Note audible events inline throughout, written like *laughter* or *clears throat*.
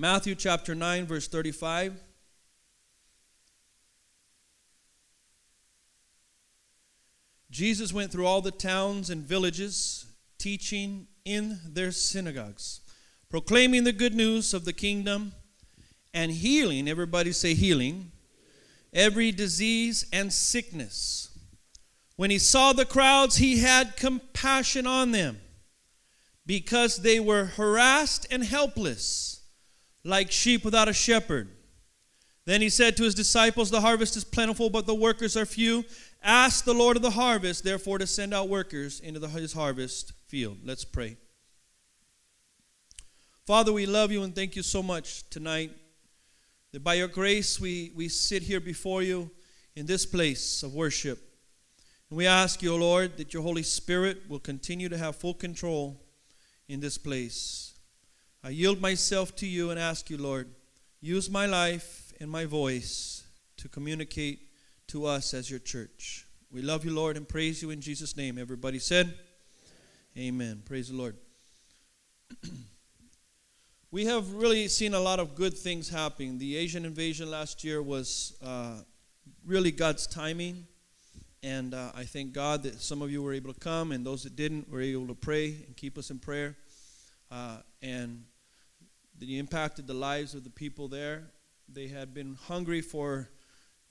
Matthew chapter 9, verse 35. Jesus went through all the towns and villages, teaching in their synagogues, proclaiming the good news of the kingdom and healing, everybody say healing, every disease and sickness. When he saw the crowds, he had compassion on them because they were harassed and helpless, like sheep without a shepherd. Then he said to his disciples, The harvest is plentiful, but the workers are few. Ask the Lord of the harvest, therefore, to send out workers into the, his harvest field. Let's pray. Father, we love you and thank you so much tonight that by your grace we, we sit here before you in this place of worship. And we ask you, O Lord, that your Holy Spirit will continue to have full control in this place. I yield myself to you and ask you, Lord, use my life and my voice to communicate to us as your church. We love you, Lord, and praise you in Jesus' name. Everybody said, Amen. Praise the Lord. *clears throat* we have really seen a lot of good things happening. The Asian invasion last year was uh, really God's timing. And uh, I thank God that some of you were able to come, and those that didn't were able to pray and keep us in prayer. Uh, and the impacted the lives of the people there. They had been hungry for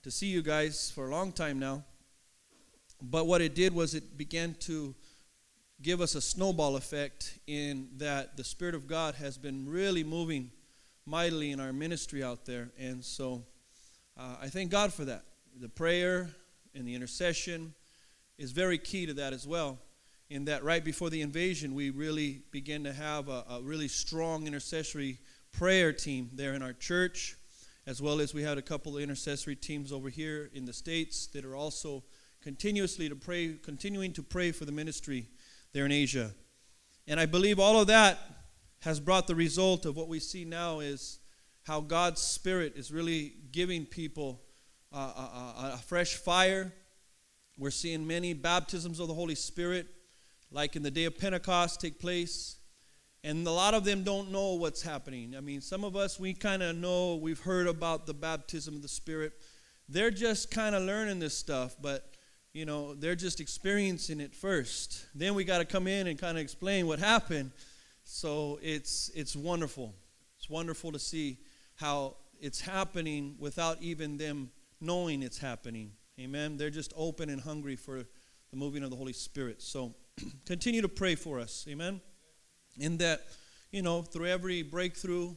to see you guys for a long time now. But what it did was it began to give us a snowball effect in that the Spirit of God has been really moving mightily in our ministry out there. And so uh, I thank God for that. The prayer and the intercession is very key to that as well. In that, right before the invasion, we really began to have a, a really strong intercessory prayer team there in our church as well as we had a couple of intercessory teams over here in the states that are also continuously to pray continuing to pray for the ministry there in asia. And i believe all of that has brought the result of what we see now is how god's spirit is really giving people uh, a, a, a fresh fire. We're seeing many baptisms of the holy spirit like in the day of pentecost take place and a lot of them don't know what's happening. I mean, some of us, we kind of know, we've heard about the baptism of the Spirit. They're just kind of learning this stuff, but, you know, they're just experiencing it first. Then we got to come in and kind of explain what happened. So it's, it's wonderful. It's wonderful to see how it's happening without even them knowing it's happening. Amen. They're just open and hungry for the moving of the Holy Spirit. So continue to pray for us. Amen in that, you know, through every breakthrough,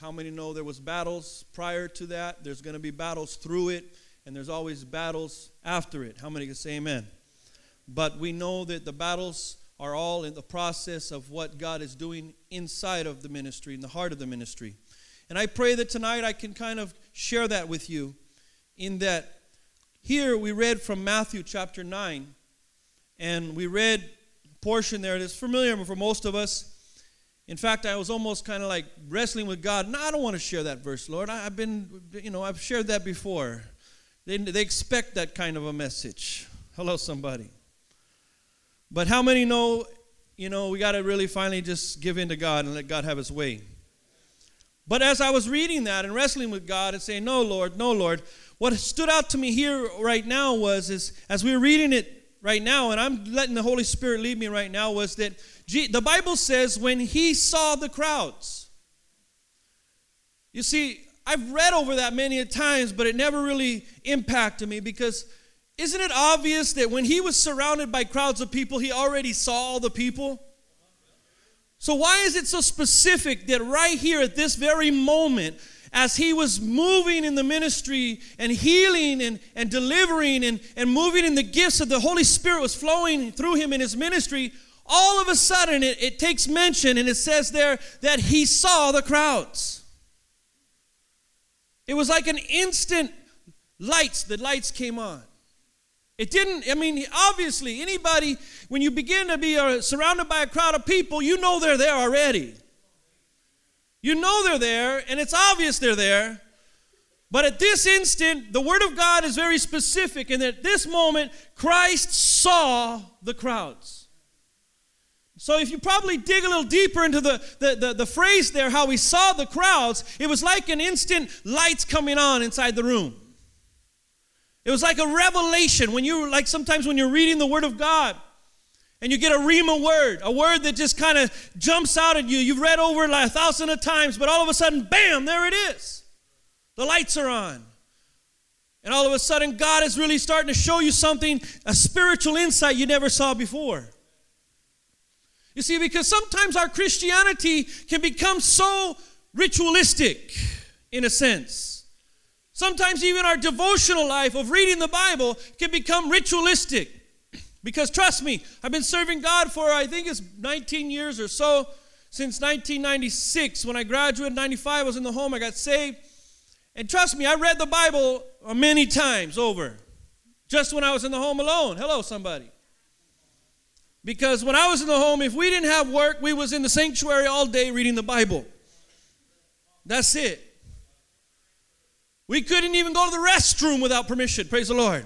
how many know there was battles prior to that? There's going to be battles through it, and there's always battles after it. How many can say amen? But we know that the battles are all in the process of what God is doing inside of the ministry, in the heart of the ministry. And I pray that tonight I can kind of share that with you in that here we read from Matthew chapter 9, and we read portion there that's familiar for most of us. In fact, I was almost kind of like wrestling with God. No, I don't want to share that verse, Lord. I, have been, you know, I've shared that before. They, they expect that kind of a message. Hello, somebody. But how many know, you know, we got to really finally just give in to God and let God have his way? But as I was reading that and wrestling with God and saying, No, Lord, no, Lord, what stood out to me here right now was is as we were reading it right now, and I'm letting the Holy Spirit lead me right now, was that the Bible says when he saw the crowds. You see, I've read over that many times, but it never really impacted me because isn't it obvious that when he was surrounded by crowds of people, he already saw all the people? So, why is it so specific that right here at this very moment, as he was moving in the ministry and healing and, and delivering and, and moving in the gifts of the Holy Spirit was flowing through him in his ministry, all of a sudden it, it takes mention and it says there that he saw the crowds. It was like an instant lights, the lights came on. It didn't, I mean, obviously, anybody, when you begin to be uh, surrounded by a crowd of people, you know they're there already. You know they're there, and it's obvious they're there. But at this instant, the Word of God is very specific, and at this moment, Christ saw the crowds. So if you probably dig a little deeper into the, the, the, the, phrase there, how we saw the crowds, it was like an instant lights coming on inside the room. It was like a revelation when you like sometimes when you're reading the Word of God and you get a rhema word, a word that just kind of jumps out at you. You've read over it like a thousand of times, but all of a sudden, bam, there it is. The lights are on. And all of a sudden, God is really starting to show you something, a spiritual insight you never saw before. You see, because sometimes our Christianity can become so ritualistic in a sense. Sometimes even our devotional life of reading the Bible can become ritualistic. Because trust me, I've been serving God for I think it's 19 years or so since 1996. When I graduated in 95, I was in the home, I got saved. And trust me, I read the Bible many times over just when I was in the home alone. Hello, somebody. Because when I was in the home, if we didn't have work, we was in the sanctuary all day reading the Bible. That's it. We couldn't even go to the restroom without permission. Praise the Lord.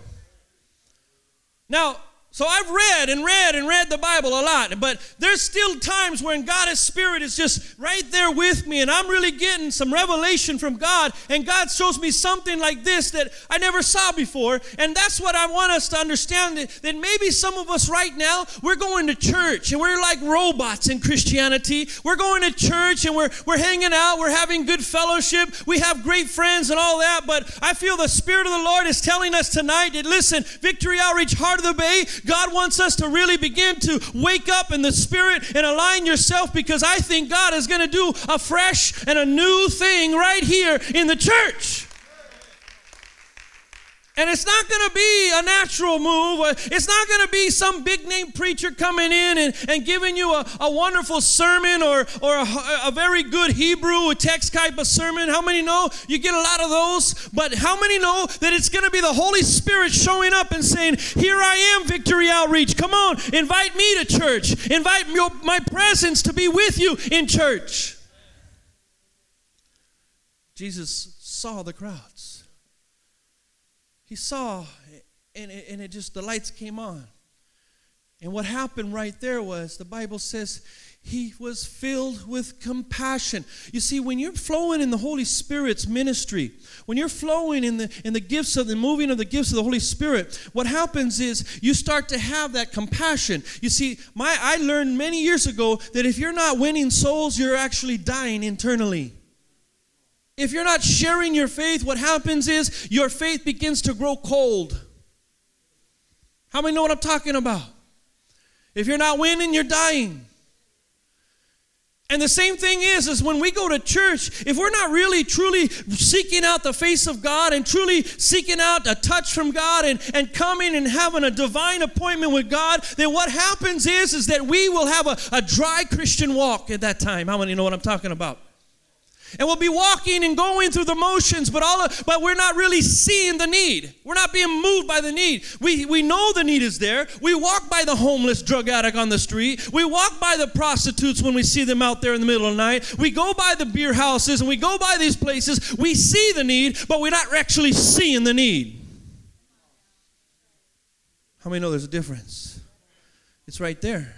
Now, so I've read and read and read the Bible a lot, but there's still times when God's Spirit is just right there with me, and I'm really getting some revelation from God, and God shows me something like this that I never saw before, and that's what I want us to understand that, that maybe some of us right now we're going to church and we're like robots in Christianity. We're going to church and we're we're hanging out, we're having good fellowship, we have great friends and all that, but I feel the Spirit of the Lord is telling us tonight that listen, Victory Outreach Heart of the Bay God wants us to really begin to wake up in the spirit and align yourself because I think God is going to do a fresh and a new thing right here in the church. And it's not going to be a natural move. Uh, it's not going to be some big name preacher coming in and, and giving you a, a wonderful sermon or, or a, a very good Hebrew text type of sermon. How many know you get a lot of those? But how many know that it's going to be the Holy Spirit showing up and saying, Here I am, Victory Outreach. Come on, invite me to church. Invite your, my presence to be with you in church. Jesus saw the crowds. He saw, and it, and it just, the lights came on. And what happened right there was the Bible says he was filled with compassion. You see, when you're flowing in the Holy Spirit's ministry, when you're flowing in the in the gifts of the moving of the gifts of the Holy Spirit, what happens is you start to have that compassion. You see, my I learned many years ago that if you're not winning souls, you're actually dying internally. If you're not sharing your faith, what happens is your faith begins to grow cold. How many know what I'm talking about? If you're not winning, you're dying. And the same thing is, is when we go to church, if we're not really truly seeking out the face of God and truly seeking out a touch from God and, and coming and having a divine appointment with God, then what happens is, is that we will have a, a dry Christian walk at that time. How many know what I'm talking about? And we'll be walking and going through the motions, but all of, but we're not really seeing the need. We're not being moved by the need. We, we know the need is there. We walk by the homeless drug addict on the street. We walk by the prostitutes when we see them out there in the middle of the night. We go by the beer houses and we go by these places. We see the need, but we're not actually seeing the need. How many know there's a difference? It's right there.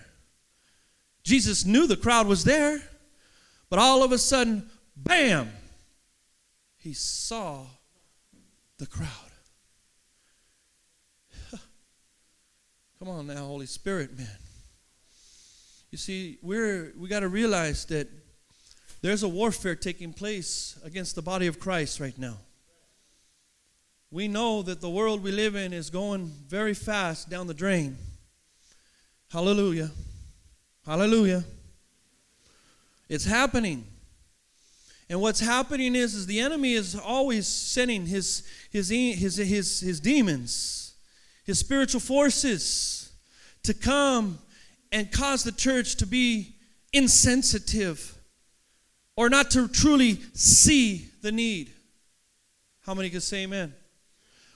Jesus knew the crowd was there, but all of a sudden, Bam! He saw the crowd. *sighs* Come on now, Holy Spirit, man. You see, we're we got to realize that there's a warfare taking place against the body of Christ right now. We know that the world we live in is going very fast down the drain. Hallelujah. Hallelujah. It's happening. And what's happening is, is the enemy is always sending his, his, his, his, his demons, his spiritual forces to come and cause the church to be insensitive or not to truly see the need. How many can say amen?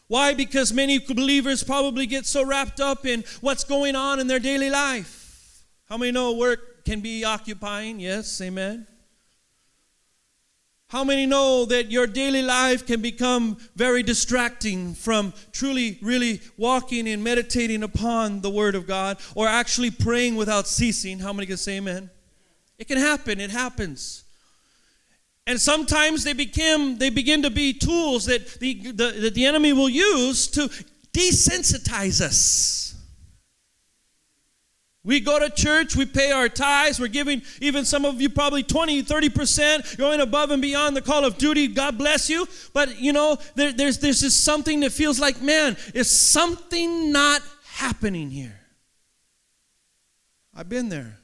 Why? Because many believers probably get so wrapped up in what's going on in their daily life. How many know work can be occupying? Yes, amen. How many know that your daily life can become very distracting from truly, really walking and meditating upon the Word of God or actually praying without ceasing? How many can say amen? It can happen, it happens. And sometimes they become they begin to be tools that the, the, that the enemy will use to desensitize us. We go to church, we pay our tithes, we're giving even some of you probably 20, 30%, going above and beyond the call of duty. God bless you. But you know, there, there's, there's just something that feels like, man, is something not happening here? I've been there.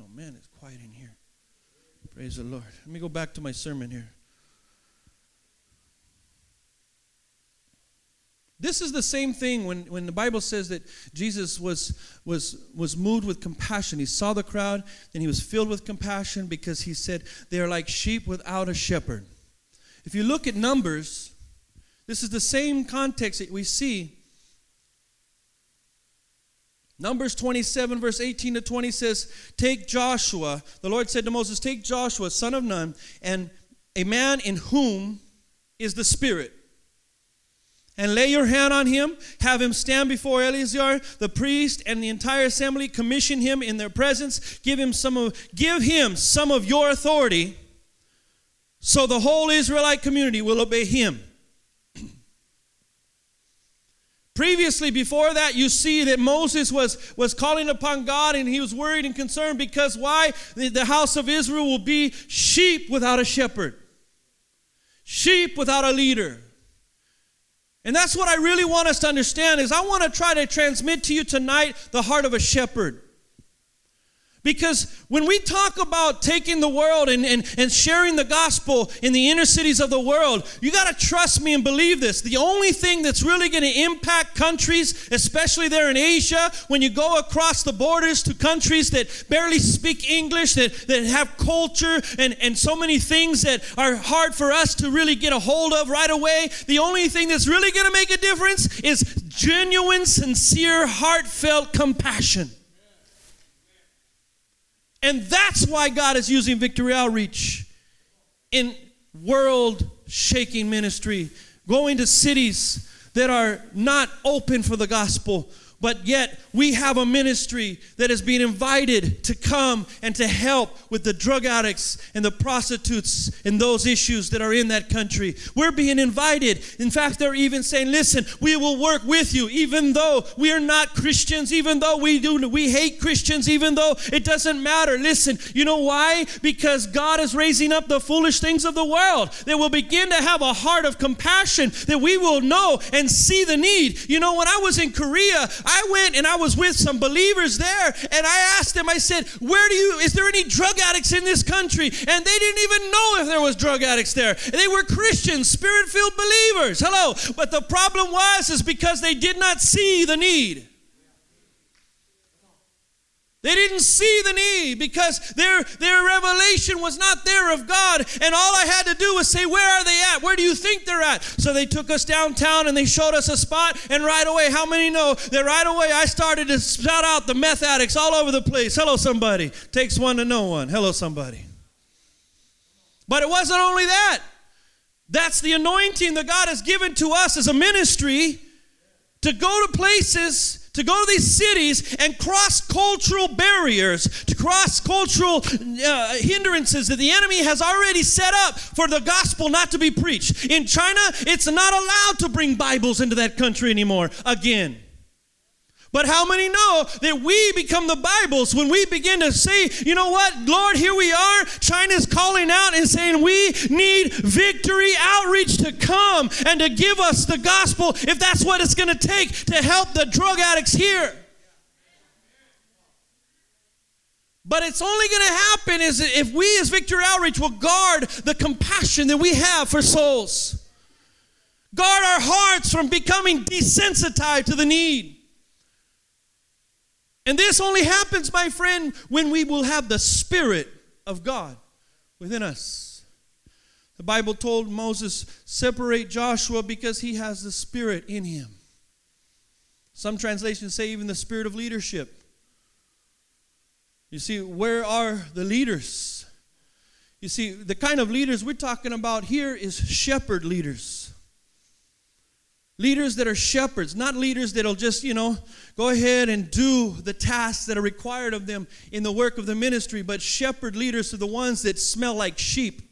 Oh man, it's quiet in here. Praise the Lord. Let me go back to my sermon here. This is the same thing when, when the Bible says that Jesus was, was, was moved with compassion. He saw the crowd, and he was filled with compassion because he said, They are like sheep without a shepherd. If you look at Numbers, this is the same context that we see. Numbers 27, verse 18 to 20 says, Take Joshua. The Lord said to Moses, Take Joshua, son of Nun, and a man in whom is the Spirit and lay your hand on him, have him stand before Eleazar, the priest, and the entire assembly, commission him in their presence, give him some of, give him some of your authority, so the whole Israelite community will obey him. *clears throat* Previously, before that, you see that Moses was, was calling upon God and he was worried and concerned because why? The, the house of Israel will be sheep without a shepherd, sheep without a leader. And that's what I really want us to understand is I want to try to transmit to you tonight the heart of a shepherd. Because when we talk about taking the world and, and, and sharing the gospel in the inner cities of the world, you got to trust me and believe this. The only thing that's really going to impact countries, especially there in Asia, when you go across the borders to countries that barely speak English, that, that have culture and, and so many things that are hard for us to really get a hold of right away, the only thing that's really going to make a difference is genuine, sincere, heartfelt compassion. And that's why God is using Victory Outreach in world shaking ministry, going to cities that are not open for the gospel, but yet we have a ministry that is being invited to come and to help with the drug addicts and the prostitutes and those issues that are in that country. We're being invited. In fact, they're even saying, "Listen, we will work with you even though we are not Christians, even though we do we hate Christians, even though it doesn't matter." Listen, you know why? Because God is raising up the foolish things of the world They will begin to have a heart of compassion that we will know and see the need. You know, when I was in Korea, I went and I was with some believers there, and I asked them, I said, Where do you, is there any drug addicts in this country? And they didn't even know if there was drug addicts there. They were Christians, spirit filled believers. Hello. But the problem was, is because they did not see the need. They didn't see the need because their, their revelation was not there of God. And all I had to do was say, Where are they at? Where do you think they're at? So they took us downtown and they showed us a spot. And right away, how many know that right away I started to shout out the meth addicts all over the place? Hello, somebody. Takes one to know one. Hello, somebody. But it wasn't only that. That's the anointing that God has given to us as a ministry to go to places to go to these cities and cross cultural barriers, to cross cultural uh, hindrances that the enemy has already set up for the gospel not to be preached. In China, it's not allowed to bring Bibles into that country anymore again. But how many know that we become the Bibles when we begin to say, you know what, Lord, here we are. China's calling out and saying we need victory outreach to come and to give us the gospel if that's what it's going to take to help the drug addicts here. But it's only going to happen is if we as Victory Outreach will guard the compassion that we have for souls. Guard our hearts from becoming desensitized to the need. And this only happens, my friend, when we will have the Spirit of God within us. The Bible told Moses, separate Joshua because he has the Spirit in him. Some translations say even the Spirit of leadership. You see, where are the leaders? You see, the kind of leaders we're talking about here is shepherd leaders. Leaders that are shepherds, not leaders that'll just, you know, go ahead and do the tasks that are required of them in the work of the ministry, but shepherd leaders are the ones that smell like sheep.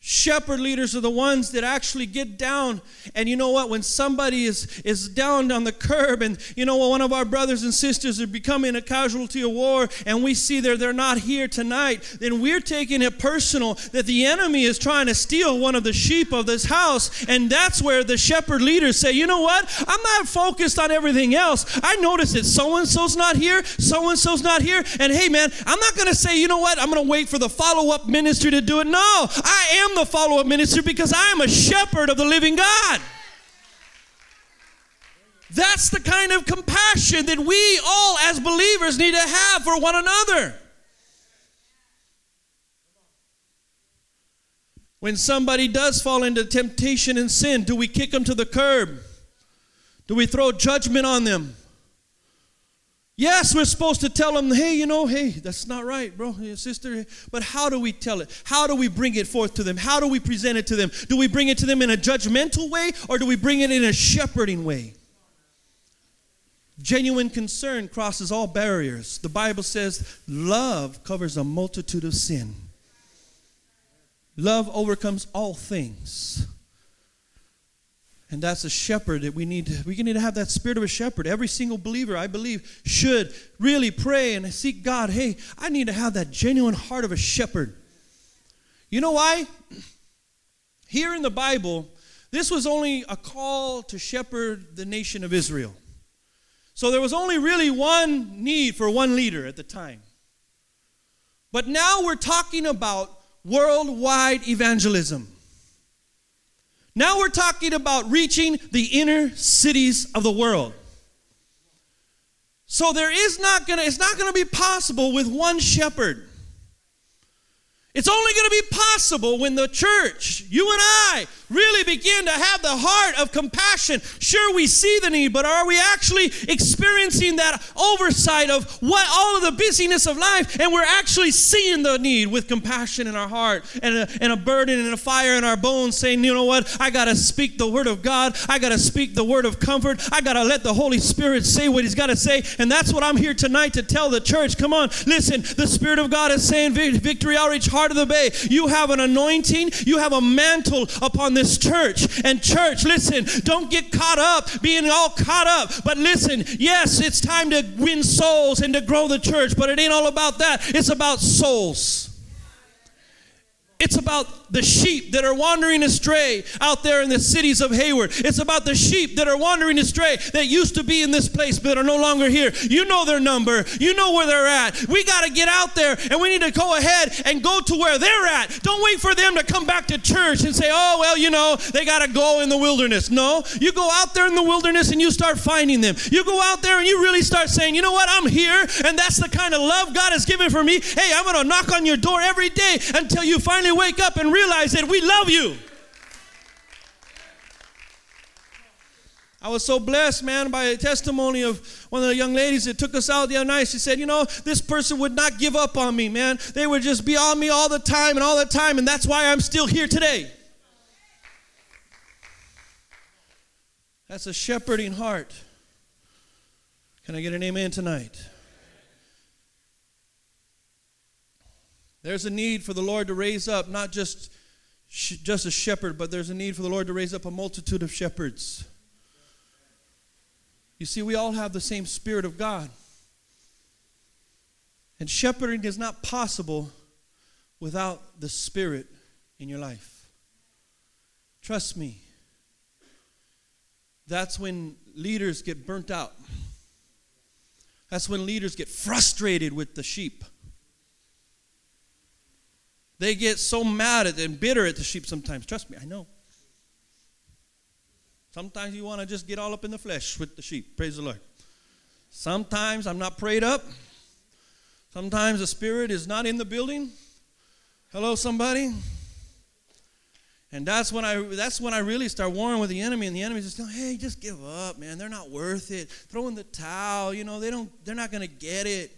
Shepherd leaders are the ones that actually get down. And you know what? When somebody is, is down on the curb, and you know what? One of our brothers and sisters are becoming a casualty of war, and we see they're, they're not here tonight, then we're taking it personal that the enemy is trying to steal one of the sheep of this house. And that's where the shepherd leaders say, you know what? I'm not focused on everything else. I notice that so and so's not here, so and so's not here. And hey, man, I'm not going to say, you know what? I'm going to wait for the follow up ministry to do it. No, I am the follow up minister because I am a shepherd of the living God. That's the kind of compassion that we all, as believers, need to have for one another. When somebody does fall into temptation and sin, do we kick them to the curb? Do we throw judgment on them? Yes, we're supposed to tell them, hey, you know, hey, that's not right, bro, hey, sister. But how do we tell it? How do we bring it forth to them? How do we present it to them? Do we bring it to them in a judgmental way or do we bring it in a shepherding way? Genuine concern crosses all barriers. The Bible says love covers a multitude of sin. Love overcomes all things. And that's a shepherd that we need to, we need to have that spirit of a shepherd. Every single believer, I believe, should really pray and seek God. Hey, I need to have that genuine heart of a shepherd. You know why? *clears throat* Here in the Bible, this was only a call to shepherd the nation of Israel. So there was only really one need for one leader at the time. But now we're talking about worldwide evangelism. Now we're talking about reaching the inner cities of the world. So there is not gonna, it's not gonna be possible with one shepherd. It's only going to be possible when the church, you and I, really begin to have the heart of compassion. Sure, we see the need, but are we actually experiencing that oversight of what all of the busyness of life and we're actually seeing the need with compassion in our heart and a, and a burden and a fire in our bones saying, you know what, I got to speak the word of God. I got to speak the word of comfort. I got to let the Holy Spirit say what he's got to say. And that's what I'm here tonight to tell the church. Come on, listen, the Spirit of God is saying, Victory Outreach, Heart of the Bay. You have an anointing, you have a mantle upon this church. And, church, listen, don't get caught up being all caught up. But listen, yes, it's time to win souls and to grow the church, but it ain't all about that. It's about souls. It's about the sheep that are wandering astray out there in the cities of Hayward. It's about the sheep that are wandering astray that used to be in this place but are no longer here. You know their number, you know where they're at. We got to get out there and we need to go ahead and go to where they're at. Don't wait for them to come back to church and say, oh, well, you know, they got to go in the wilderness. No, you go out there in the wilderness and you start finding them. You go out there and you really start saying, you know what, I'm here and that's the kind of love God has given for me. Hey, I'm going to knock on your door every day until you finally wake up and realize that we love you. I was so blessed, man, by a testimony of one of the young ladies that took us out the other night. She said, You know, this person would not give up on me, man. They would just be on me all the time and all the time, and that's why I'm still here today. That's a shepherding heart. Can I get an amen tonight? There's a need for the Lord to raise up not just just a shepherd, but there's a need for the Lord to raise up a multitude of shepherds. You see, we all have the same Spirit of God. And shepherding is not possible without the Spirit in your life. Trust me. That's when leaders get burnt out. That's when leaders get frustrated with the sheep. They get so mad at and bitter at the sheep sometimes. Trust me, I know. Sometimes you want to just get all up in the flesh with the sheep. Praise the Lord. Sometimes I'm not prayed up. Sometimes the spirit is not in the building. Hello, somebody. And that's when I that's when I really start warring with the enemy, and the enemy just telling, hey, just give up, man. They're not worth it. Throw in the towel. You know, they don't, they're not gonna get it.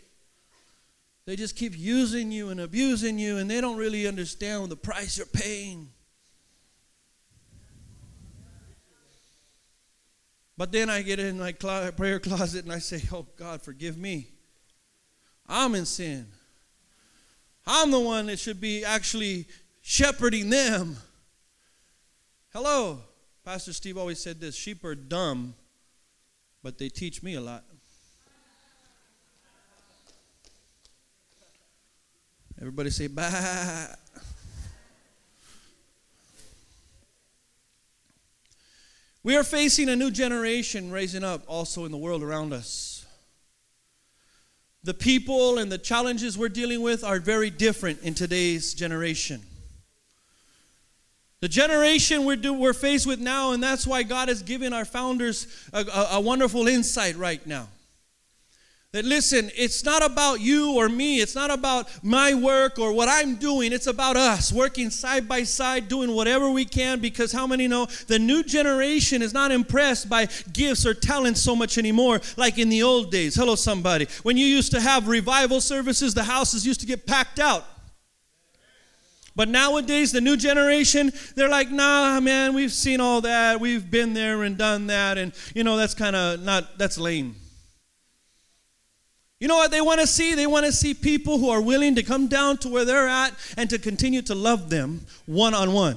They just keep using you and abusing you, and they don't really understand the price you're paying. But then I get in my prayer closet and I say, Oh God, forgive me. I'm in sin. I'm the one that should be actually shepherding them. Hello. Pastor Steve always said this sheep are dumb, but they teach me a lot. Everybody say, bye. We are facing a new generation raising up also in the world around us. The people and the challenges we're dealing with are very different in today's generation. The generation we're, do, we're faced with now, and that's why God has given our founders a, a, a wonderful insight right now. That listen, it's not about you or me. It's not about my work or what I'm doing. It's about us working side by side, doing whatever we can. Because how many know the new generation is not impressed by gifts or talents so much anymore like in the old days? Hello, somebody. When you used to have revival services, the houses used to get packed out. But nowadays, the new generation, they're like, nah, man, we've seen all that. We've been there and done that. And, you know, that's kind of not, that's lame. You know what they want to see? They want to see people who are willing to come down to where they're at and to continue to love them one on one.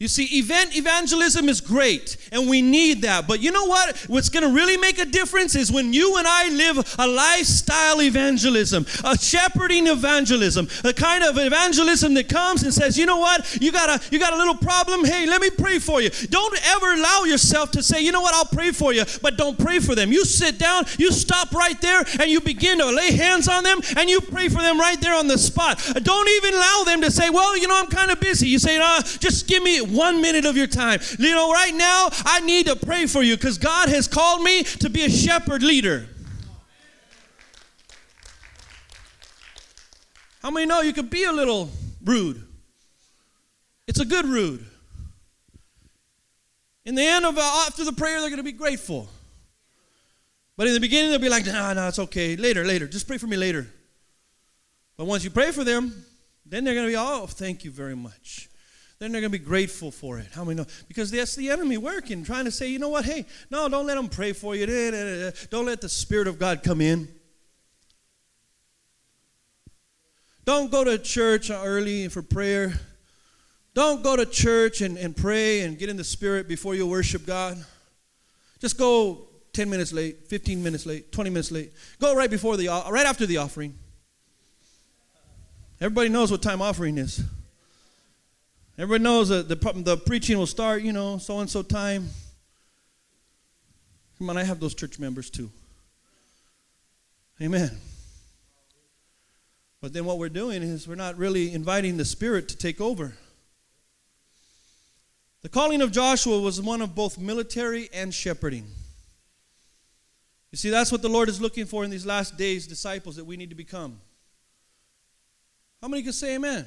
You see, event evangelism is great, and we need that. But you know what? What's going to really make a difference is when you and I live a lifestyle evangelism, a shepherding evangelism, the kind of evangelism that comes and says, "You know what? You got a you got a little problem. Hey, let me pray for you." Don't ever allow yourself to say, "You know what? I'll pray for you," but don't pray for them. You sit down, you stop right there, and you begin to lay hands on them, and you pray for them right there on the spot. Don't even allow them to say, "Well, you know, I'm kind of busy." You say, "No, just give me." One minute of your time. You know, right now, I need to pray for you because God has called me to be a shepherd leader. How many know you can be a little rude? It's a good rude. In the end of uh, after the prayer, they're going to be grateful. But in the beginning, they'll be like, "No, no, it's okay. Later, later. Just pray for me later." But once you pray for them, then they're going to be, "Oh, thank you very much." Then they're going to be grateful for it. How many know? Because that's the enemy working, trying to say, you know what? Hey, no, don't let them pray for you. Don't let the Spirit of God come in. Don't go to church early for prayer. Don't go to church and, and pray and get in the Spirit before you worship God. Just go 10 minutes late, 15 minutes late, 20 minutes late. Go right before the right after the offering. Everybody knows what time offering is. Everybody knows that the, the preaching will start, you know, so and so time. Come on, I have those church members too. Amen. But then what we're doing is we're not really inviting the Spirit to take over. The calling of Joshua was one of both military and shepherding. You see, that's what the Lord is looking for in these last days, disciples that we need to become. How many can say amen?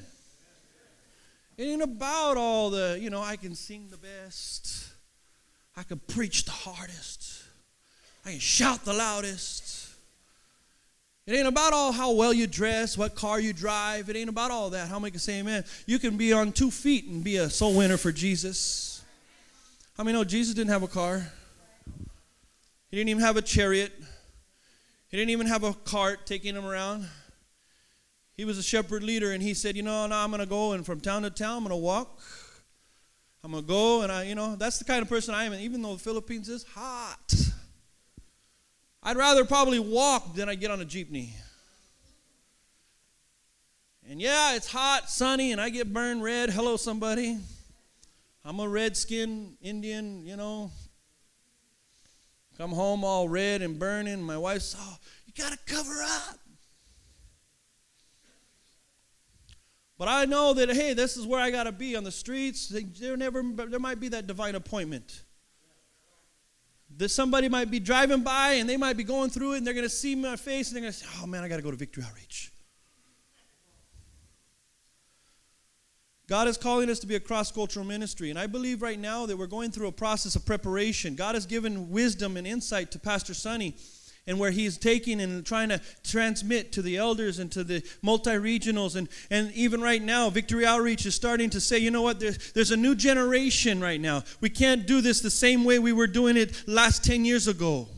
It ain't about all the, you know, I can sing the best. I can preach the hardest. I can shout the loudest. It ain't about all how well you dress, what car you drive. It ain't about all that. How many can say amen? You can be on two feet and be a soul winner for Jesus. How many know Jesus didn't have a car? He didn't even have a chariot. He didn't even have a cart taking him around. He was a shepherd leader, and he said, You know, now I'm going to go, and from town to town, I'm going to walk. I'm going to go, and I, you know, that's the kind of person I am. And even though the Philippines is hot, I'd rather probably walk than I get on a jeepney. And yeah, it's hot, sunny, and I get burned red. Hello, somebody. I'm a red skinned Indian, you know. Come home all red and burning. My wife's, oh, you got to cover up. But I know that, hey, this is where I got to be on the streets. There, never, there might be that divine appointment. That somebody might be driving by and they might be going through it and they're going to see my face and they're going to say, oh man, I got to go to Victory Outreach. God is calling us to be a cross cultural ministry. And I believe right now that we're going through a process of preparation. God has given wisdom and insight to Pastor Sonny and where he's taking and trying to transmit to the elders and to the multi-regionals. And, and even right now victory outreach is starting to say you know what there's, there's a new generation right now. We can't do this the same way we were doing it last 10 years ago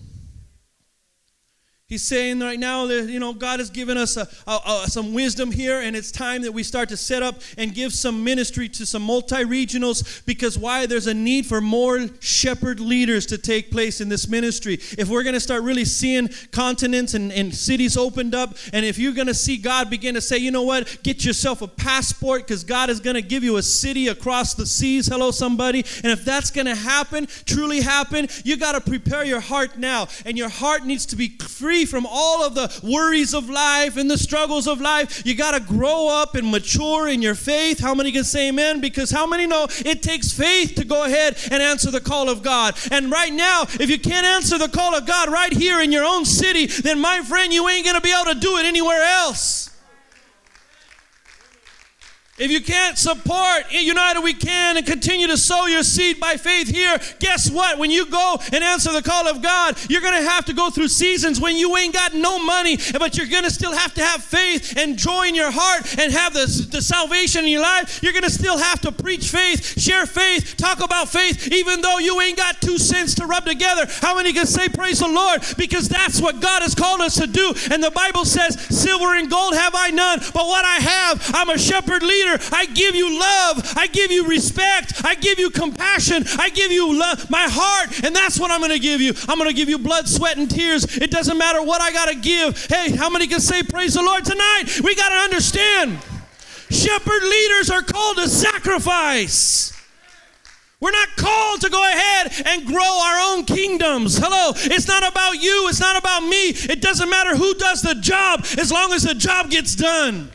He's saying right now that you know God has given us a, a, a, some wisdom here, and it's time that we start to set up and give some ministry to some multi-regionals. Because why? There's a need for more shepherd leaders to take place in this ministry. If we're going to start really seeing continents and, and cities opened up, and if you're going to see God begin to say, you know what, get yourself a passport, because God is going to give you a city across the seas. Hello, somebody. And if that's going to happen, truly happen, you got to prepare your heart now, and your heart needs to be free free from all of the worries of life and the struggles of life. You got to grow up and mature in your faith. How many can say amen? Because how many know it takes faith to go ahead and answer the call of God? And right now, if you can't answer the call of God right here in your own city, then my friend, you ain't going to be able to do it anywhere else. If you can't support United We Can and continue to sow your seed by faith here, guess what? When you go and answer the call of God, you're going to have to go through seasons when you ain't got no money, but you're going to still have to have faith and joy in your heart and have the, the salvation in your life. You're going to still have to preach faith, share faith, talk about faith, even though you ain't got two cents to rub together. How many can say, Praise the Lord? Because that's what God has called us to do. And the Bible says, Silver and gold have I none, but what I have, I'm a shepherd leader leader. I give you love. I give you respect. I give you compassion. I give you love, my heart. And that's what I'm going to give you. I'm going to give you blood, sweat, and tears. It doesn't matter what I got to give. Hey, how many can say, Praise the Lord tonight? We got to understand shepherd leaders are called to sacrifice. We're not called to go ahead and grow our own kingdoms. Hello. It's not about you. It's not about me. It doesn't matter who does the job as long as the job gets done.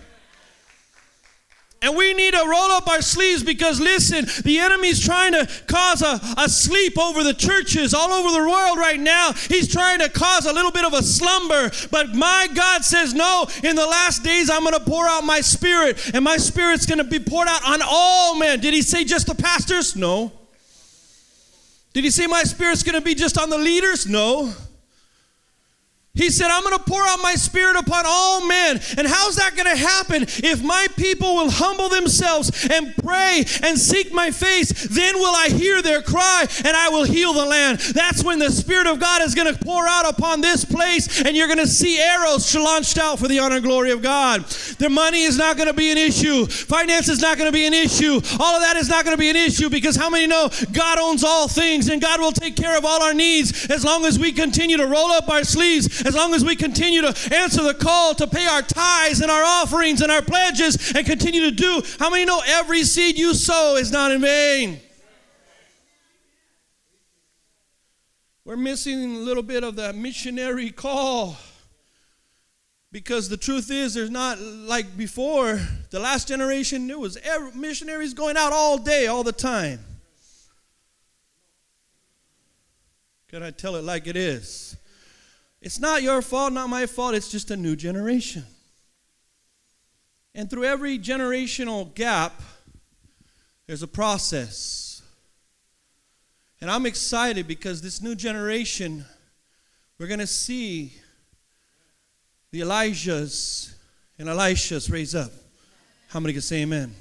And we need to roll up our sleeves because, listen, the enemy's trying to cause a, a sleep over the churches all over the world right now. He's trying to cause a little bit of a slumber. But my God says, no, in the last days, I'm going to pour out my spirit, and my spirit's going to be poured out on all men. Did he say just the pastors? No. Did he say my spirit's going to be just on the leaders? No. He said, I'm going to pour out my spirit upon all men. And how's that going to happen? If my people will humble themselves and pray and seek my face, then will I hear their cry and I will heal the land. That's when the Spirit of God is going to pour out upon this place and you're going to see arrows launched out for the honor and glory of God. Their money is not going to be an issue, finance is not going to be an issue. All of that is not going to be an issue because how many know God owns all things and God will take care of all our needs as long as we continue to roll up our sleeves as long as we continue to answer the call to pay our tithes and our offerings and our pledges and continue to do, how many know every seed you sow is not in vain? We're missing a little bit of that missionary call. Because the truth is, there's not like before. The last generation knew was every, missionaries going out all day, all the time. Can I tell it like it is? It's not your fault, not my fault. It's just a new generation. And through every generational gap, there's a process. And I'm excited because this new generation, we're going to see the Elijahs and Elishas raise up. How many can say amen?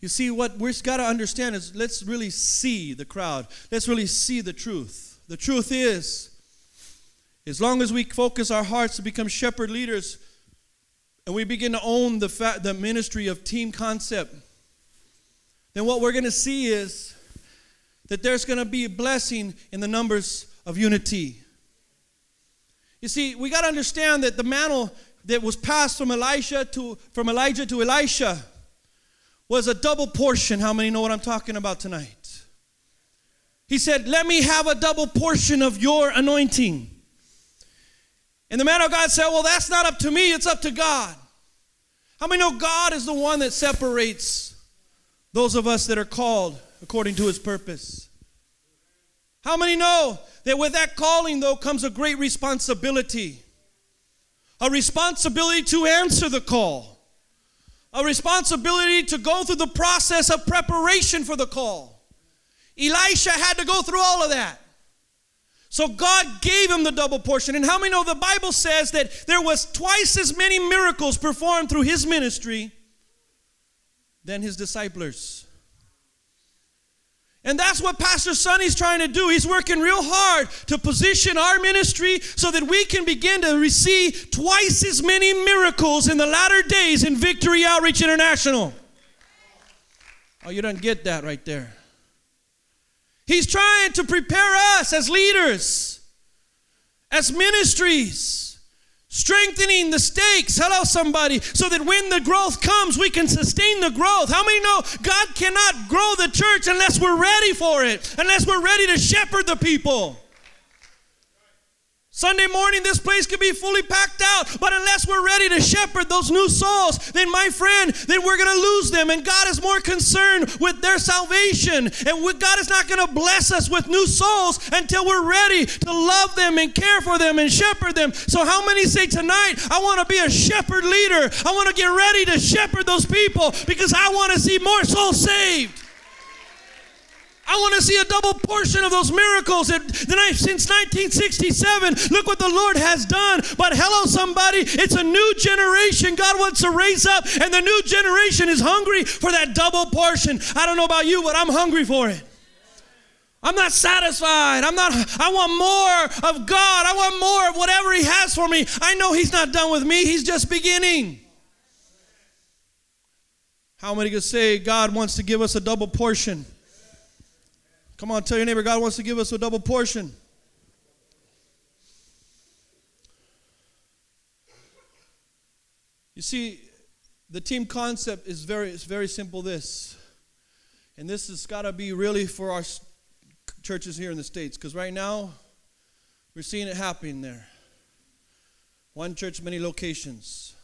You see, what we've got to understand is let's really see the crowd. Let's really see the truth. The truth is, as long as we focus our hearts to become shepherd leaders and we begin to own the, fa- the ministry of team concept, then what we're going to see is that there's going to be a blessing in the numbers of unity. You see, we got to understand that the mantle that was passed from Elisha to from Elijah to Elisha was a double portion. How many know what I'm talking about tonight? He said, "Let me have a double portion of your anointing." And the man of God said, Well, that's not up to me, it's up to God. How many know God is the one that separates those of us that are called according to his purpose? How many know that with that calling, though, comes a great responsibility? A responsibility to answer the call, a responsibility to go through the process of preparation for the call. Elisha had to go through all of that. So God gave him the double portion. And how many know the Bible says that there was twice as many miracles performed through his ministry than his disciples? And that's what Pastor Sonny's trying to do. He's working real hard to position our ministry so that we can begin to receive twice as many miracles in the latter days in Victory Outreach International. Oh, you don't get that right there. He's trying to prepare us as leaders, as ministries Strengthening the stakes. Hello, somebody. So that when the growth comes, we can sustain the growth. How many know God cannot grow the church unless we're ready for it, unless we're ready to shepherd the people? Sunday morning, this place could be fully packed out, but unless we're ready to shepherd those new souls, then my friend, then we're going to lose them. And God is more concerned with their salvation. And God is not going to bless us with new souls until we're ready to love them and care for them and shepherd them. So, how many say tonight, I want to be a shepherd leader? I want to get ready to shepherd those people because I want to see more souls saved. I want to see a double portion of those miracles that, that I, since 1967. Look what the Lord has done. But hello, somebody, it's a new generation God wants to raise up, and the new generation is hungry for that double portion. I don't know about you, but I'm hungry for it. I'm not satisfied. I'm not, I want more of God. I want more of whatever He has for me. I know He's not done with me, He's just beginning. How many can say God wants to give us a double portion? Come on, tell your neighbor, God wants to give us a double portion. You see, the team concept is very, it's very simple this. And this has got to be really for our churches here in the States, because right now, we're seeing it happening there. One church, many locations.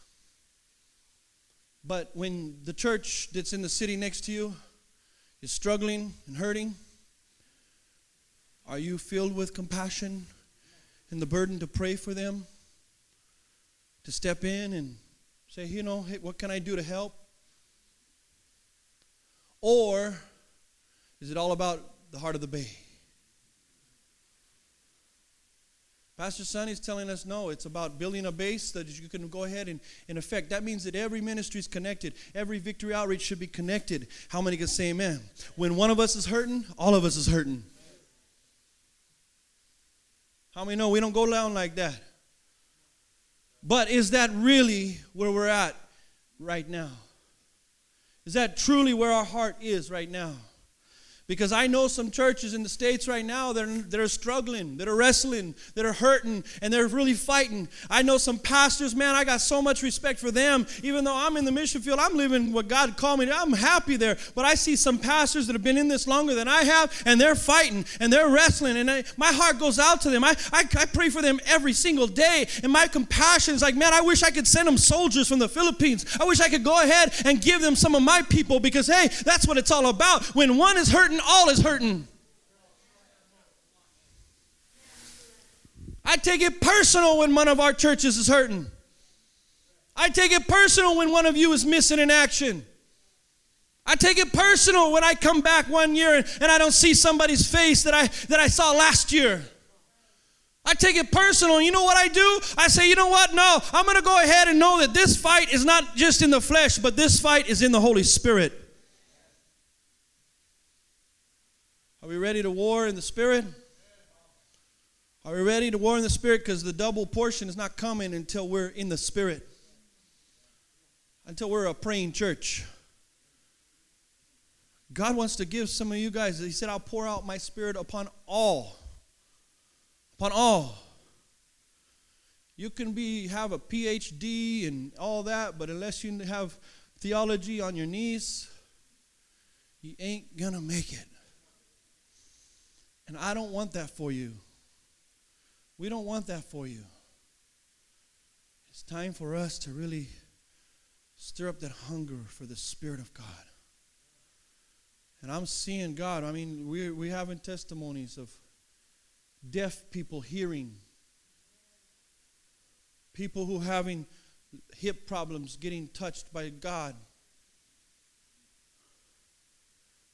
But when the church that's in the city next to you is struggling and hurting, are you filled with compassion and the burden to pray for them? To step in and say, you know, hey, what can I do to help? Or is it all about the heart of the bay? Pastor Sonny is telling us no, it's about building a base that you can go ahead and, in effect. That means that every ministry is connected. Every victory outreach should be connected. How many can say amen? When one of us is hurting, all of us is hurting. How many know we don't go down like that? But is that really where we're at right now? Is that truly where our heart is right now? Because I know some churches in the States right now that are, that are struggling, that are wrestling, that are hurting, and they're really fighting. I know some pastors, man, I got so much respect for them. Even though I'm in the mission field, I'm living what God called me to. I'm happy there. But I see some pastors that have been in this longer than I have, and they're fighting, and they're wrestling, and I, my heart goes out to them. I, I, I pray for them every single day, and my compassion is like, man, I wish I could send them soldiers from the Philippines. I wish I could go ahead and give them some of my people because, hey, that's what it's all about. When one is hurting, hurting, all is hurting. I take it personal when one of our churches is hurting. I take it personal when one of you is missing in action. I take it personal when I come back one year and, and I don't see somebody's face that I that I saw last year. I take it personal. You know what I do? I say, you know what? No, I'm going to go ahead and know that this fight is not just in the flesh, but this fight is in the Holy Spirit. Are we ready to war in the Spirit? Are we ready to war in the Spirit? Because the double portion is not coming until we're in the Spirit, until we're a praying church. God wants to give some of you guys, He said, I'll pour out my Spirit upon all. Upon all. You can be have a PhD and all that, but unless you have theology on your knees, you ain't gonna make it. And I don't want that for you. We don't want that for you. It's time for us to really stir up that hunger for the Spirit of God. And I'm seeing God. I mean, we're, we're having testimonies of deaf people hearing, people who having hip problems getting touched by God.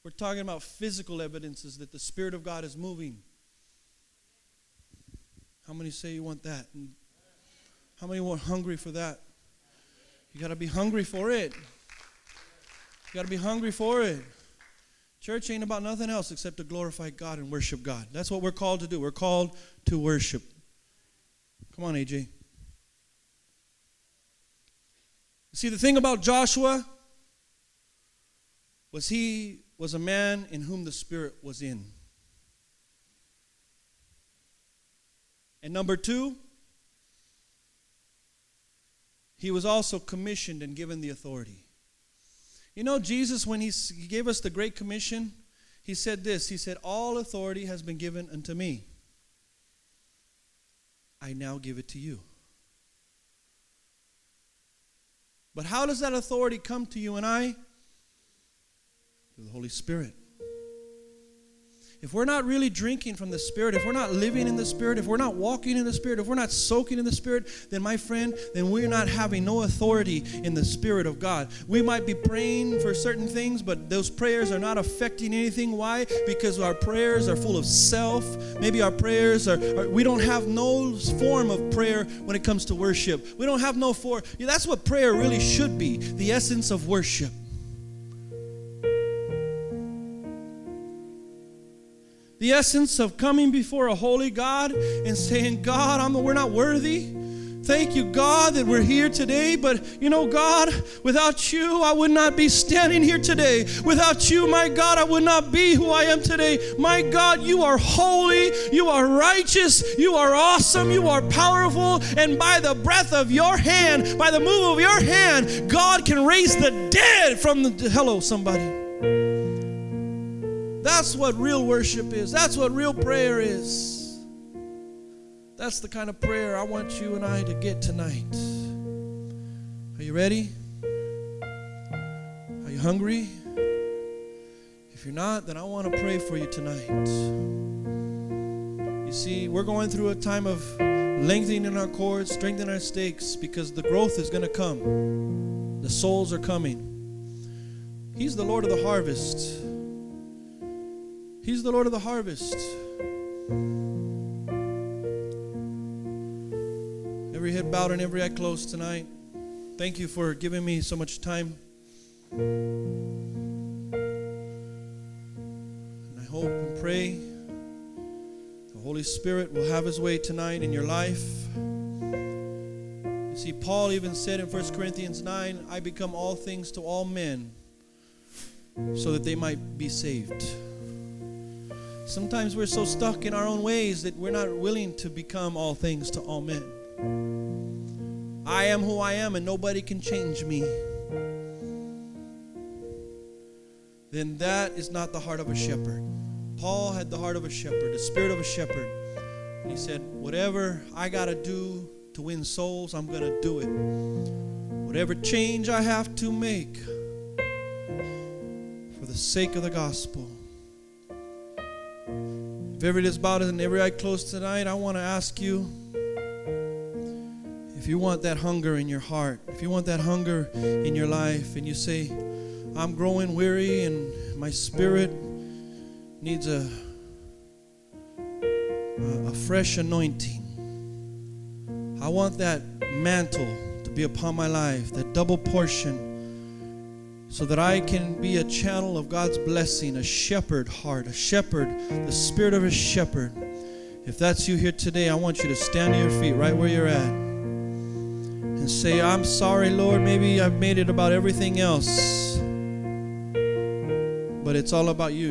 We're talking about physical evidences that the Spirit of God is moving. How many say you want that? And how many want hungry for that? You got to be hungry for it. You got to be hungry for it. Church ain't about nothing else except to glorify God and worship God. That's what we're called to do. We're called to worship. Come on, AJ. See, the thing about Joshua was he was a man in whom the Spirit was in. And number two, he was also commissioned and given the authority. You know, Jesus, when he gave us the Great Commission, he said this He said, All authority has been given unto me. I now give it to you. But how does that authority come to you and I? Through the Holy Spirit if we're not really drinking from the Spirit, if we're not living in the Spirit, if we're not walking in the Spirit, if we're not soaking in the Spirit, then, my friend, then we're not having no authority in the Spirit of God. We might be praying for certain things, but those prayers are not affecting anything. Why? Because our prayers are full of self. Maybe our prayers are, are we don't have no form of prayer when it comes to worship. We don't have no for. That's what prayer really should be the essence of worship. The essence of coming before a holy God and saying, God, I'm, we're not worthy. Thank you, God, that we're here today. But you know, God, without you, I would not be standing here today. Without you, my God, I would not be who I am today. My God, you are holy, you are righteous, you are awesome, you are powerful. And by the breath of your hand, by the move of your hand, God can raise the dead from the. Hello, somebody. That's what real worship is. That's what real prayer is. That's the kind of prayer I want you and I to get tonight. Are you ready? Are you hungry? If you're not, then I want to pray for you tonight. You see, we're going through a time of lengthening our cords, strengthening our stakes, because the growth is going to come. The souls are coming. He's the Lord of the harvest. He's the Lord of the harvest. Every head bowed and every eye closed tonight. Thank you for giving me so much time. And I hope and pray the Holy Spirit will have his way tonight in your life. You see, Paul even said in 1 Corinthians 9, I become all things to all men so that they might be saved. Sometimes we're so stuck in our own ways that we're not willing to become all things to all men. I am who I am and nobody can change me. Then that is not the heart of a shepherd. Paul had the heart of a shepherd, the spirit of a shepherd. And he said, Whatever I got to do to win souls, I'm going to do it. Whatever change I have to make for the sake of the gospel. If every is bowed and every eye closed tonight, I want to ask you if you want that hunger in your heart, if you want that hunger in your life, and you say, I'm growing weary and my spirit needs a, a fresh anointing. I want that mantle to be upon my life, that double portion so that I can be a channel of God's blessing, a shepherd heart, a shepherd, the spirit of a shepherd. If that's you here today, I want you to stand to your feet right where you're at and say, I'm sorry, Lord. Maybe I've made it about everything else, but it's all about you.